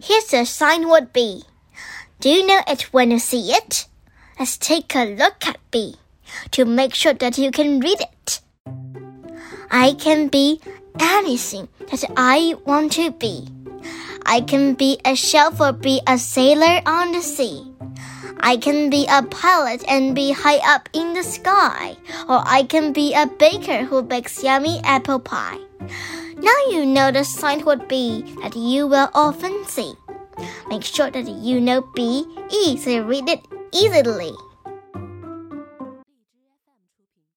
Here's the sight word B. Do you know it when you see it? Let's take a look at B to make sure that you can read it. I can be anything that I want to be. I can be a chef or be a sailor on the sea. I can be a pilot and be high up in the sky, or I can be a baker who bakes yummy apple pie. Now you know the sight word be that you will often see. Make sure that you know B E so you read it easily.